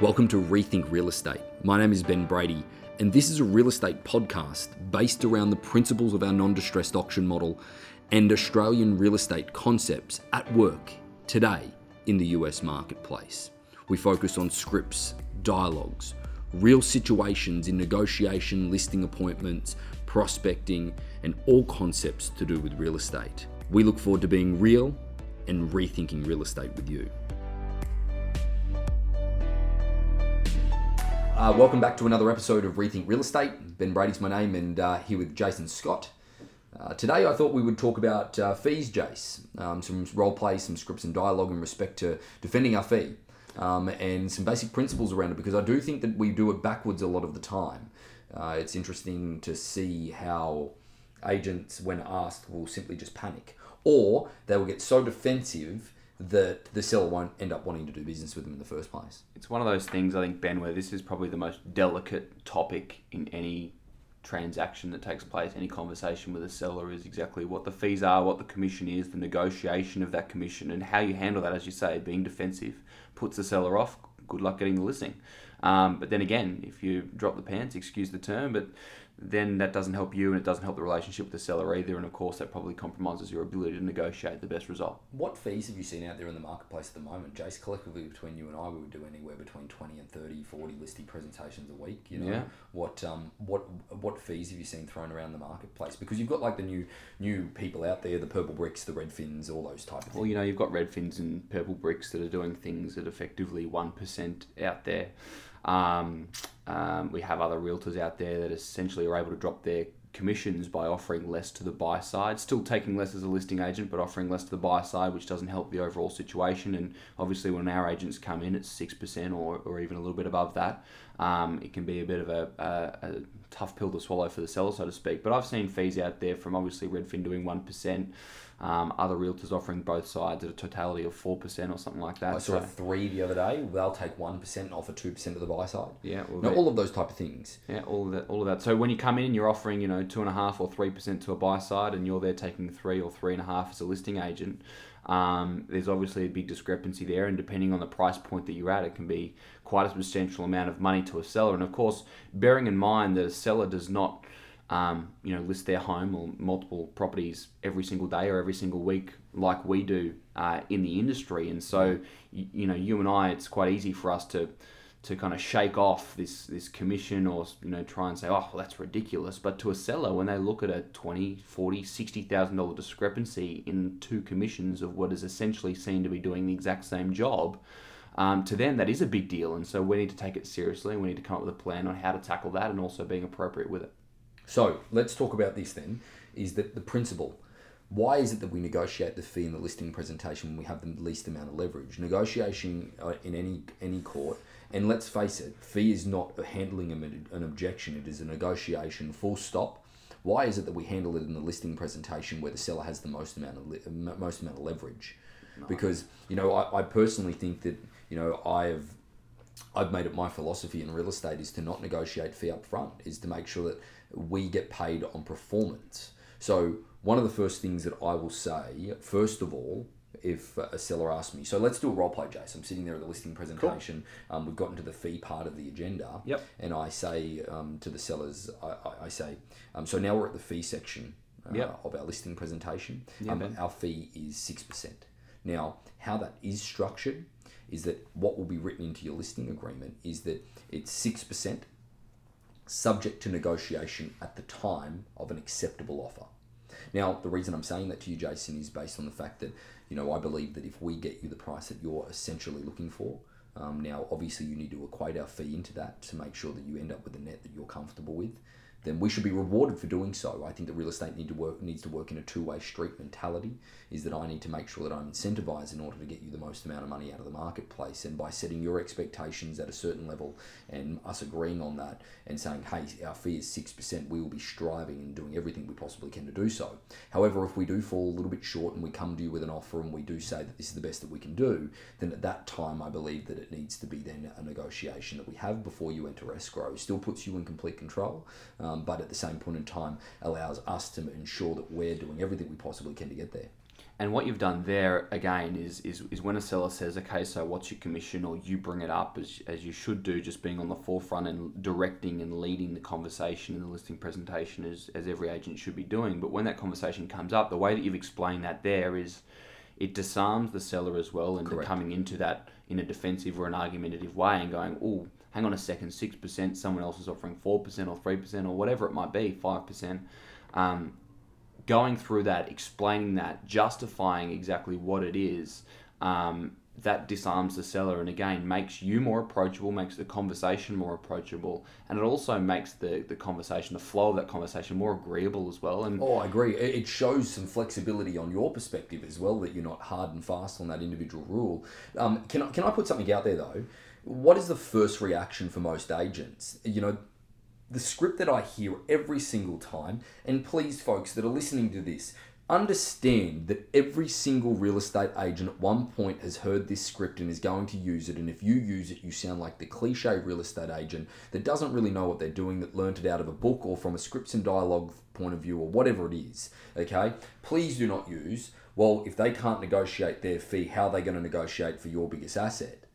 Welcome to Rethink Real Estate. My name is Ben Brady, and this is a real estate podcast based around the principles of our non distressed auction model and Australian real estate concepts at work today in the US marketplace. We focus on scripts, dialogues, real situations in negotiation, listing appointments, prospecting, and all concepts to do with real estate. We look forward to being real and rethinking real estate with you. Uh, welcome back to another episode of Rethink Real Estate. Ben Brady's my name, and uh, here with Jason Scott. Uh, today, I thought we would talk about uh, fees, Jace. Um, some role play, some scripts and dialogue in respect to defending our fee, um, and some basic principles around it. Because I do think that we do it backwards a lot of the time. Uh, it's interesting to see how agents, when asked, will simply just panic, or they will get so defensive that the seller won't end up wanting to do business with them in the first place. It's one of those things, I think, Ben, where this is probably the most delicate topic in any transaction that takes place, any conversation with a seller is exactly what the fees are, what the commission is, the negotiation of that commission, and how you handle that, as you say, being defensive puts the seller off. Good luck getting the listing. Um, but then again, if you drop the pants, excuse the term, but then that doesn't help you and it doesn't help the relationship with the seller either. And of course, that probably compromises your ability to negotiate the best result. What fees have you seen out there in the marketplace at the moment? Jace, collectively between you and I, we would do anywhere between 20 and 30, 40 listing presentations a week. You know, Yeah. what, um, what, what fees have you seen thrown around the marketplace? Because you've got like the new, new people out there, the Purplebricks, the Redfins, all those type of Well, you know, you've got Redfins and Purplebricks that are doing things at effectively 1% out there. Um, um, we have other realtors out there that essentially are able to drop their commissions by offering less to the buy side, still taking less as a listing agent, but offering less to the buy side, which doesn't help the overall situation. And obviously, when our agents come in at 6% or, or even a little bit above that, um, it can be a bit of a, a, a tough pill to swallow for the seller, so to speak. But I've seen fees out there from obviously Redfin doing 1%. Um, other realtors offering both sides at a totality of four percent or something like that. I saw So, three the other day. They'll take one percent and offer two percent to the buy side. yeah, well, No, they- all of those type of things. yeah, all of that, all of that. So when you come in, and you're offering you know two and a half or three percent to a buy side, and you're there taking three or three and a half as a listing agent. Um, there's obviously a big discrepancy there, and depending on the price point that you're at, it can be quite a substantial amount of money to a seller. And of course, bearing in mind that a seller does not um, you know, list their home or multiple properties every single day or every single week like we do uh, in the industry. And so, you, you know, you and I, it's quite easy for us to to kind of shake off this this commission or you know try and say oh well, that's ridiculous. But to a seller when they look at a 20 40 60 thousand dollar discrepancy in two commissions of what is essentially seen to be doing the exact same job um, to them that is a big deal. And so we need to take it seriously and we need to come up with a plan on how to tackle that and also being appropriate with it So let's talk about this then. Is that the principle? Why is it that we negotiate the fee in the listing presentation when we have the least amount of leverage? Negotiation uh, in any any court, and let's face it, fee is not a handling an an objection. It is a negotiation. Full stop. Why is it that we handle it in the listing presentation where the seller has the most amount of m- most amount of leverage? Because you know, I, I personally think that you know I've I've made it my philosophy in real estate is to not negotiate fee up front, is to make sure that we get paid on performance. So one of the first things that I will say, first of all, if a seller asks me, so let's do a role play, Jace. I'm sitting there at the listing presentation. Cool. Um, we've gotten to the fee part of the agenda. Yep. And I say um, to the sellers, I, I, I say, um, so now we're at the fee section uh, Yep. of our listing presentation. Yeah, um, our fee is 6%. Now, how that is structured is that what will be written into your listing agreement is that it's 6% subject to negotiation at the time of an acceptable offer. Now, the reason I'm saying that to you, Jason, is based on the fact that, you know, I believe that if we get you the price that you're essentially looking for, um, now obviously you need to equate our fee into that to make sure that you end up with a net that you're comfortable with. Then we should be rewarded for doing so. I think that real estate need to work needs to work in a two-way street mentality. Is that I need to make sure that I'm incentivized in order to get you the most amount of money out of the marketplace, and by setting your expectations at a certain level, and us agreeing on that, and saying, hey, our fee is six percent, we will be striving and doing everything we possibly can to do so. However, if we do fall a little bit short and we come to you with an offer and we do say that this is the best that we can do, then at that time I believe that it needs to be then a negotiation that we have before you enter escrow. Still puts you in complete control, Um, but at the same point in time allows us to ensure that we're doing everything we possibly can to get there. And what you've done there again is, is is when a seller says, okay, so what's your commission, or you bring it up as, as you should do, just being on the forefront and directing and leading the conversation in the listing presentation as, as every agent should be doing. But when that conversation comes up, the way that you've explained that there is it disarms the seller as well Correct. coming into that in a defensive or an argumentative way and going, oh, hang on a second, 6%, someone else is offering 4% or 3% or whatever it might be, 5%. Um, going through that, explaining that, justifying exactly what it is, um, that disarms the seller and again makes you more approachable, makes the conversation more approachable, and it also makes the, the conversation, the flow of that conversation more agreeable as well. And Oh, I agree. It shows some flexibility on your perspective as well that you're not hard and fast on that individual rule. Um, can, can I put something out there though? What is the first reaction for most agents? You know, the script that I hear every single time, and please, folks that are listening to this, understand that every single real estate agent at one point has heard this script and is going to use it. And if you use it, you sound like the cliche real estate agent that doesn't really know what they're doing, that learnt it out of a book or from a scripts and dialogue point of view or whatever it is. Okay? Please do not use, well, if they can't negotiate their fee, how are they going to negotiate for your biggest asset?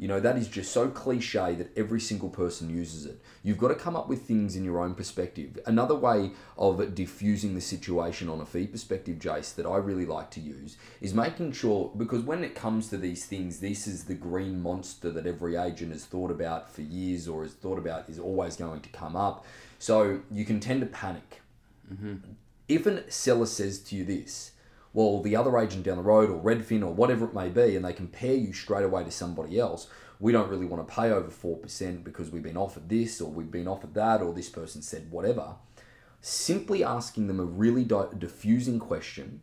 You know, that is just so cliche that every single person uses it. You've got to come up with things in your own perspective. Another way of diffusing the situation on a fee perspective, Jace, that I really like to use is making sure, because when it comes to these things, this is the green monster that every agent has thought about for years or has thought about is always going to come up. So you can tend to panic. Mm-hmm. If a seller says to you this, well, the other agent down the road or Redfin or whatever it may be, and they compare you straight away to somebody else, we don't really want to pay over 4% because we've been offered this or we've been offered that or this person said whatever. Simply asking them a really di- diffusing question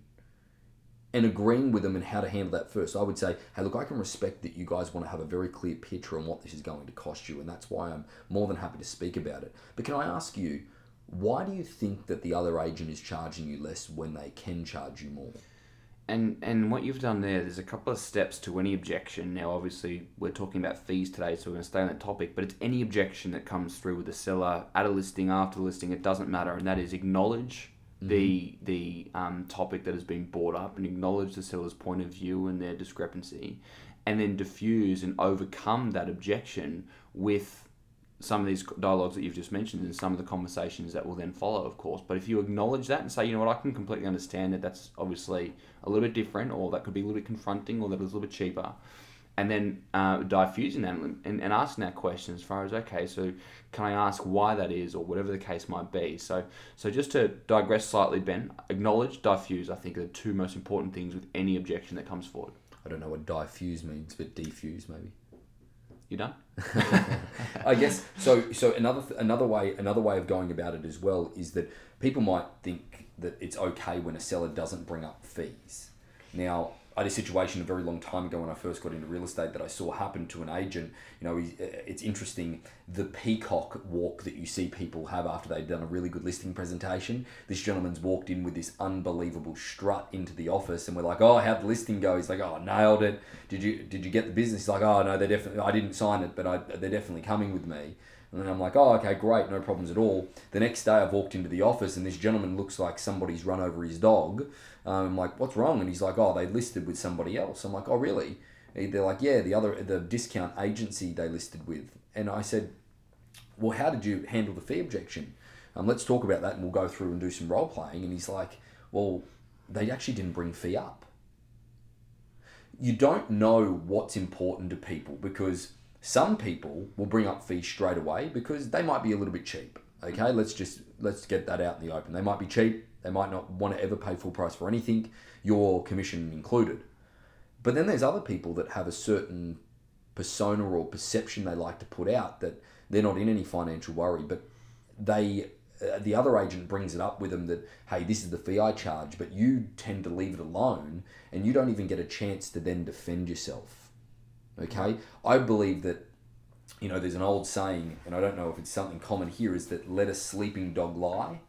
and agreeing with them and how to handle that first. I would say, hey, look, I can respect that you guys want to have a very clear picture on what this is going to cost you, and that's why I'm more than happy to speak about it. But can I ask you, why do you think that the other agent is charging you less when they can charge you more? And and what you've done there, there's a couple of steps to any objection. Now, obviously, we're talking about fees today, so we're going to stay on that topic. But it's any objection that comes through with the seller at a listing, after the listing, it doesn't matter, and that is acknowledge the the um, topic that has been brought up and acknowledge the seller's point of view and their discrepancy, and then diffuse and overcome that objection with some of these dialogues that you've just mentioned and some of the conversations that will then follow, of course. But if you acknowledge that and say, you know what, I can completely understand that that's obviously a little bit different, or that could be a little bit confronting, or that is a little bit cheaper, and then uh, diffusing that and, and asking that question as far as, okay, so can I ask why that is, or whatever the case might be. So, so just to digress slightly, Ben, acknowledge, diffuse, I think are the two most important things with any objection that comes forward. I don't know what diffuse means, but defuse maybe. You done? I guess so. So another another way another way of going about it as well is that people might think that it's okay when a seller doesn't bring up fees. Now, I had a situation a very long time ago when I first got into real estate that I saw happen to an agent. You know, uh, it's interesting the peacock walk that you see people have after they've done a really good listing presentation. This gentleman's walked in with this unbelievable strut into the office, and we're like, "Oh, how'd the listing go?" He's like, "Oh, nailed it. Did you did you get the business?" He's like, "Oh, no, they definitely. I didn't sign it, but I, they're definitely coming with me." And then I'm like, oh, okay, great, no problems at all. The next day I've walked into the office and this gentleman looks like somebody's run over his dog. Um, I'm like, what's wrong? And he's like, oh, they listed with somebody else. I'm like, oh, really? And They're like, yeah, the other, the discount agency they listed with. And I said, well, how did you handle the fee objection? Um, let's talk about that and we'll go through and do some role playing. And he's like, well, they actually didn't bring fee up. You don't know what's important to people because some people will bring up fees straight away because they might be a little bit cheap. Okay, let's just let's get that out in the open. They might be cheap. They might not want to ever pay full price for anything, your commission included. But then there's other people that have a certain persona or perception they like to put out that they're not in any financial worry, but they uh, the other agent brings it up with them that hey this is the fee I charge, but you tend to leave it alone and you don't even get a chance to then defend yourself. Okay, I believe that you know there's an old saying, and I don't know if it's something common here, is that let a sleeping dog lie.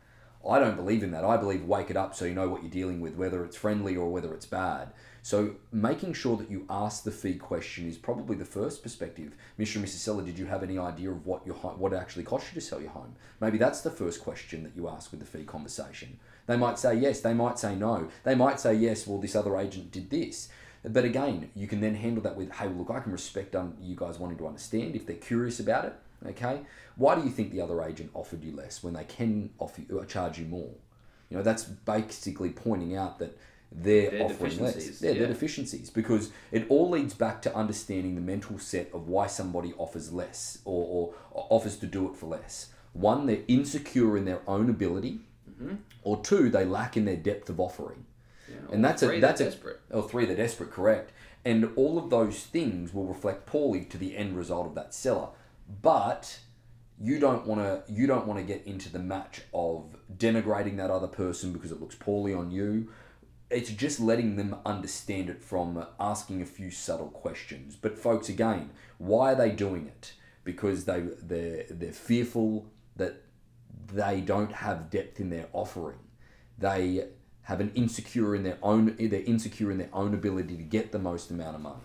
I don't believe in that. I believe wake it up so you know what you're dealing with, whether it's friendly or whether it's bad. So making sure that you ask the fee question is probably the first perspective. Mr. and Mrs. Seller, did you have any idea of what your what it actually cost you to sell your home? Maybe that's the first question that you ask with the fee conversation. They might say yes, they might say no. They might say yes, well this other agent did this. But again, you can then handle that with, hey, look, I can respect um, you guys wanting to understand if they're curious about it. Okay, why do you think the other agent offered you less when they can offer you, or charge you more? You know, that's basically pointing out that they're Their offering less. Yeah, yeah. their deficiencies because it all leads back to understanding the mental set of why somebody offers less or, or offers to do it for less. One, they're insecure in their own ability, Mm-hmm. or two, they lack in their depth of offering. Yeah, And that's a that's a desperate. or three they're desperate, correct. And all of those things will reflect poorly to the end result of that seller. But you don't want to you don't want to get into the match of denigrating that other person because it looks poorly on you. It's just letting them understand it from asking a few subtle questions. But folks, again, why are they doing it? Because they they're, they're fearful that they don't have depth in their offering. They have an insecure in their own they're insecure in their own ability to get the most amount of money.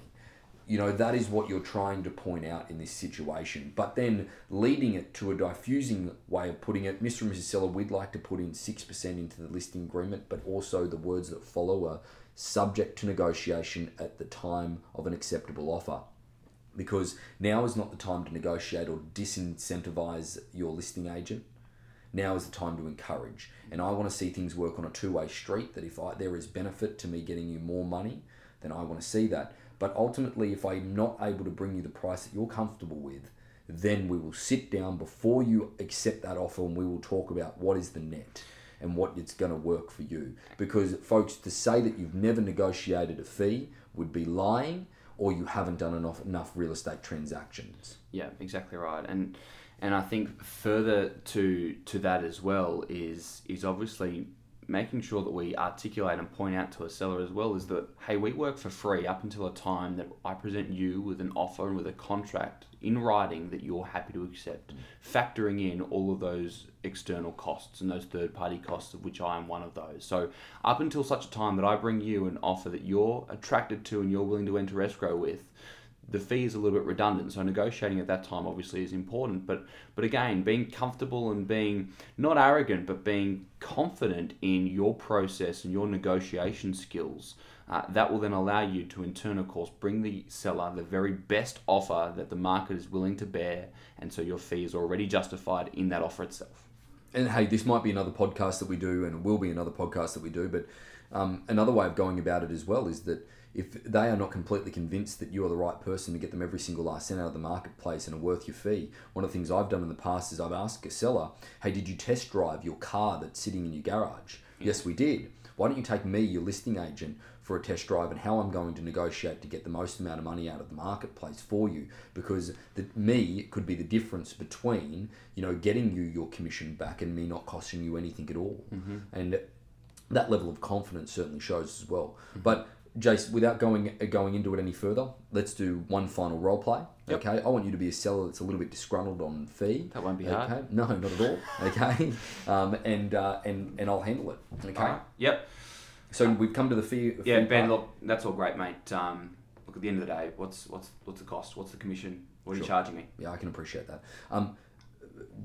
You know, that is what you're trying to point out in this situation. But then leading it to a diffusing way of putting it, Mr. and Mrs. Seller, we'd like to put in 6% into the listing agreement, but also the words that follow are subject to negotiation at the time of an acceptable offer because now is not the time to negotiate or disincentivize your listing agent. Now is the time to encourage. And I want to see things work on a two way street that if I, there is benefit to me getting you more money, then I want to see that. But ultimately, if I'm not able to bring you the price that you're comfortable with, then we will sit down before you accept that offer and we will talk about what is the net and what it's going to work for you. Because, folks, to say that you've never negotiated a fee would be lying or you haven't done enough, enough real estate transactions. Yeah, exactly right. And and I think further to to that as well is is obviously making sure that we articulate and point out to a seller as well is that hey we work for free up until a time that I present you with an offer and with a contract in writing that you're happy to accept mm. factoring in all of those external costs and those third party costs of which I am one of those. So up until such a time that I bring you an offer that you're attracted to and you're willing to enter escrow with the fee is a little bit redundant. So negotiating at that time obviously is important. But but again, being comfortable and being not arrogant, but being confident in your process and your negotiation skills. Uh, that will then allow you to, in turn, of course, bring the seller the very best offer that the market is willing to bear, and so your fee is already justified in that offer itself. and hey, this might be another podcast that we do, and will be another podcast that we do. But um, another way of going about it as well is that if they are not completely convinced that you are the right person to get them every single last cent out of the marketplace and are worth your fee, one of the things I've done in the past is I've asked a seller, "Hey, did you test drive your car that's sitting in your garage?" Yes, we did. Why don't you take me, your listing agent, for a test drive and how I'm going to negotiate to get the most amount of money out of the marketplace for you? Because the, me could be the difference between you know getting you your commission back and me not costing you anything at all. Mm-hmm. And that level of confidence certainly shows as well. Mm-hmm. But Jace, without going going into it any further, let's do one final role play. Yep. Okay, I want you to be a seller that's a little bit disgruntled on fee. That won't be okay? hard. No, not at all. Okay, um, and uh, and and I'll handle it. Okay. Alright. Yep. So we've come to the fee. Yeah, fee Ben. part. Look, that's all great, mate. Um, look, at the end of the day, what's what's what's the cost? What's the commission? What are you charging me? Yeah, I can appreciate that. Um,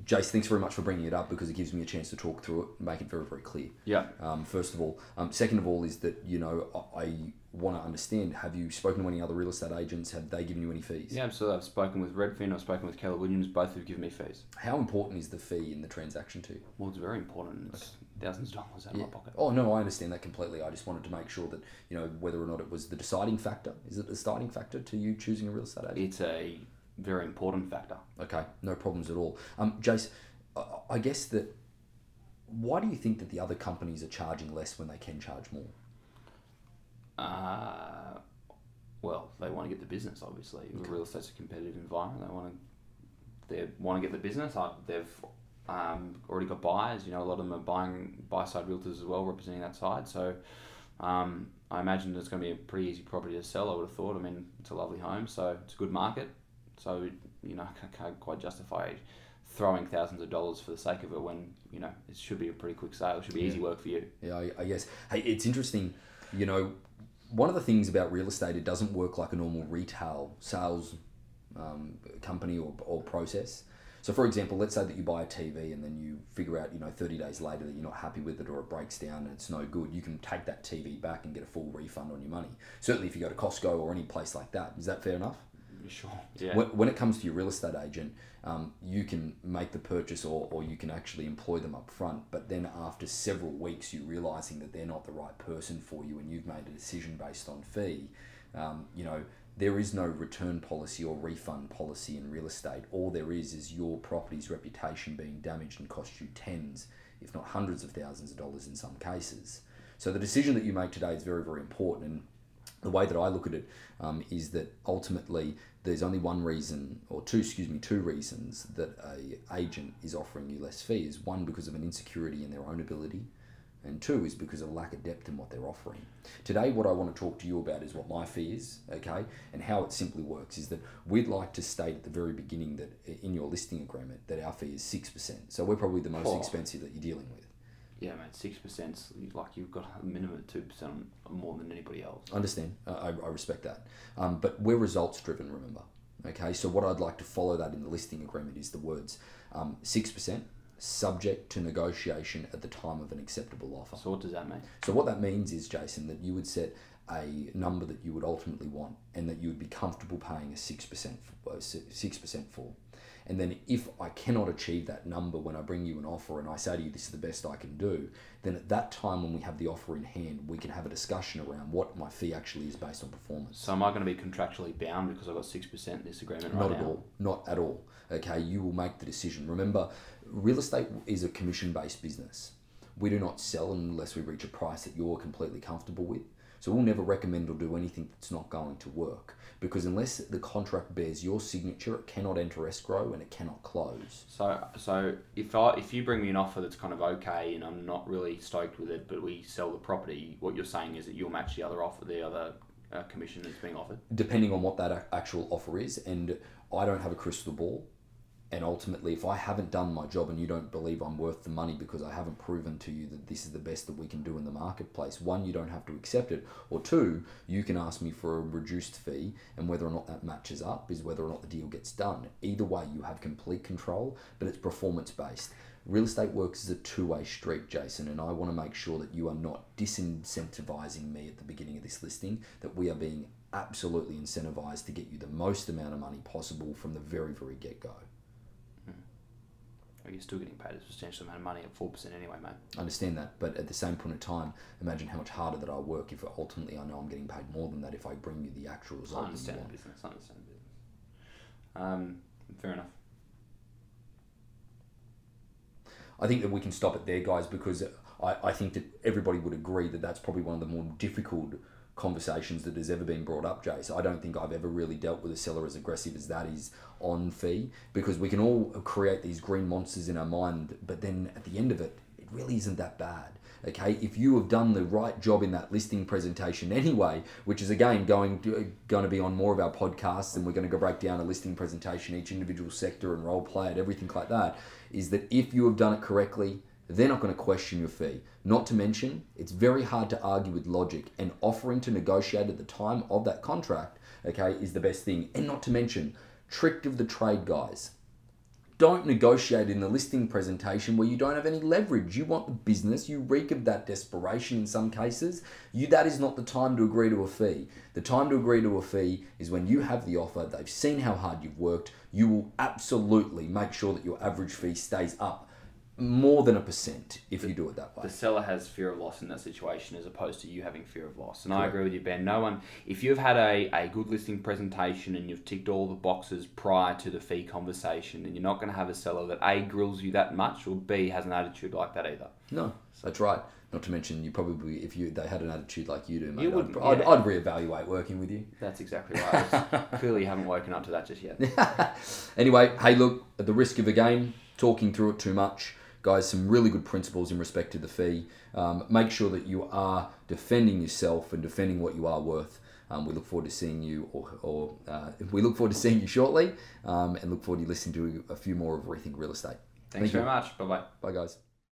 Jace, thanks very much for bringing it up because it gives me a chance to talk through it, and make it very, very clear. Yeah. Um, first of all, um, second of all is that you know I, I want to understand. Have you spoken to any other real estate agents? Have they given you any fees? Yeah, so I've spoken with Redfin, I've spoken with Keller Williams, both have given me fees. How important is the fee in the transaction to you? Well, it's very important. It's thousands of dollars out of my pocket. Oh no, I understand that completely. I just wanted to make sure that you know whether or not it was the deciding factor. Is it the deciding factor to you choosing a real estate agent? It's a very important factor. Okay, no problems at all. Um, Jace, I- I guess that why do you think that the other companies are charging less when they can charge more? Uh, well, they want to get the business, obviously. Real estate's a competitive environment. They want to they want to get the business. They've um, already got buyers. You know, a lot of them are buying buy side realtors as well, representing that side. So um, I imagine it's going to be a pretty easy property to sell. I would have thought. I mean, it's a lovely home, so it's a good market. So you know, I can't, quite justify throwing thousands of dollars for the sake of it when you know it should be a pretty quick sale. It should be easy work for you. Yeah, I, I guess. Hey, it's interesting. You know, one of the things about real estate, it doesn't work like a normal retail sales um, company or, or process. So, for example, let's say that you buy a TV and then you figure out, you know, 30 days later that you're not happy with it or it breaks down and it's no good. You can take that TV back and get a full refund on your money. Certainly, if you go to Costco or any place like that. Is that fair enough? Sure. Yeah. When, when it comes to your real estate agent, um, you can make the purchase or, or you can actually employ them up front. But then after several weeks, you're realizing that they're not the right person for you and you've made a decision based on fee, um, you know, there is no return policy or refund policy in real estate. All there is is your property's reputation being damaged and cost you tens, if not hundreds of thousands of dollars in some cases. So the decision that you make today is very, very important. And the way that I look at it um, is that ultimately there's only one reason, or two, excuse me, two reasons that a agent is offering you less fees. One because of an insecurity in their own ability and two is because of lack of depth in what they're offering. Today, what I want to talk to you about is what my fee is, okay, and how it simply works is that we'd like to state at the very beginning that in your listing agreement that our fee is 6%. So we're probably the most Oh. expensive that you're dealing with. Yeah, mate. Six percent. Like you've got a minimum of two percent more than anybody else. Understand? Uh, I, I respect that. Um, but we're results driven, remember. Okay, so what I'd like to follow that in the listing agreement is the words um, 6% subject to negotiation at the time of an acceptable offer. So what does that mean? So what that means is, Jason, that you would set a number that you would ultimately want, and that you would be comfortable paying a six percent six percent for. And then if I cannot achieve that number when I bring you an offer and I say to you this is the best I can do, then at that time when we have the offer in hand, we can have a discussion around what my fee actually is based on performance. So am I going to be contractually bound because I've got six percent in this agreement right Not now? at all. Not at all. Okay, you will make the decision. Remember, real estate is a commission based business. We do not sell unless we reach a price that you're completely comfortable with. So we'll never recommend or do anything that's not going to work because unless the contract bears your signature, it cannot enter escrow and it cannot close. So so if I if you bring me an offer that's kind of okay and I'm not really stoked with it, but we sell the property, what you're saying is that you'll match the other offer, the other uh, commission that's being offered. depending on what that actual offer is. And I don't have a crystal ball. And ultimately, if I haven't done my job and you don't believe I'm worth the money because I haven't proven to you that this is the best that we can do in the marketplace, one, you don't have to accept it. Or two, you can ask me for a reduced fee, and whether or not that matches up is whether or not the deal gets done. Either way, you have complete control, but it's performance based. Real estate works as a two way street, Jason, and I want to make sure that you are not disincentivizing me at the beginning of this listing, that we are being absolutely incentivized to get you the most amount of money possible from the very, very get go. You're still getting paid a substantial amount of money at four percent anyway, mate. I understand that, but at the same point in time, imagine how much harder that I work if ultimately I know I'm getting paid more than that if I bring you the actual I result. that understand the business. I understand the business. Um, fair enough. I think that we can stop it there, guys, because I, I think that everybody would agree that that's probably one of the more difficult conversations that has ever been brought up, Jace. I don't think I've ever really dealt with a seller as aggressive as that is on fee because we can all create these green monsters in our mind, but then at the end of it, it really isn't that bad. Okay, if you have done the right job in that listing presentation anyway, which is again going to, going to be on more of our podcasts, and we're going to go break down a listing presentation, each individual sector and role play it, everything like that, is that if you have done it correctly, they're not going to question your fee. Not to mention, it's very hard to argue with logic, and offering to negotiate at the time of that contract, okay, is the best thing. And not to mention, trick of the trade, guys. Don't negotiate in the listing presentation where you don't have any leverage. You want the business, you reek of that desperation in some cases. You that is not the time to agree to a fee. The time to agree to a fee is when you have the offer, they've seen how hard you've worked, you will absolutely make sure that your average fee stays up more than a percent if you do it that way. The seller has fear of loss in that situation as opposed to you having fear of loss. And I agree with you, Ben. No one, if you've had a, a good listing presentation and you've ticked all the boxes prior to the fee conversation, and you're not going to have a seller that A, grills you that much, or B, has an attitude like that either. No, that's right. Not to mention, you probably, if you they had an attitude like you do, mate, You I'd, wouldn't, I'd. I'd reevaluate working with you. That's exactly right. Clearly, you haven't woken up to that just yet. anyway, hey, look, at the risk of again talking through it too much, guys, some really good principles in respect to the fee. Um, make sure that you are defending yourself and defending what you are worth. Um, we look forward to seeing you, or, or uh, we look forward to seeing you shortly, um, and look forward to listening to a few more of Rethink Real Estate. Thanks Thank you. very much. Bye bye. Bye, guys.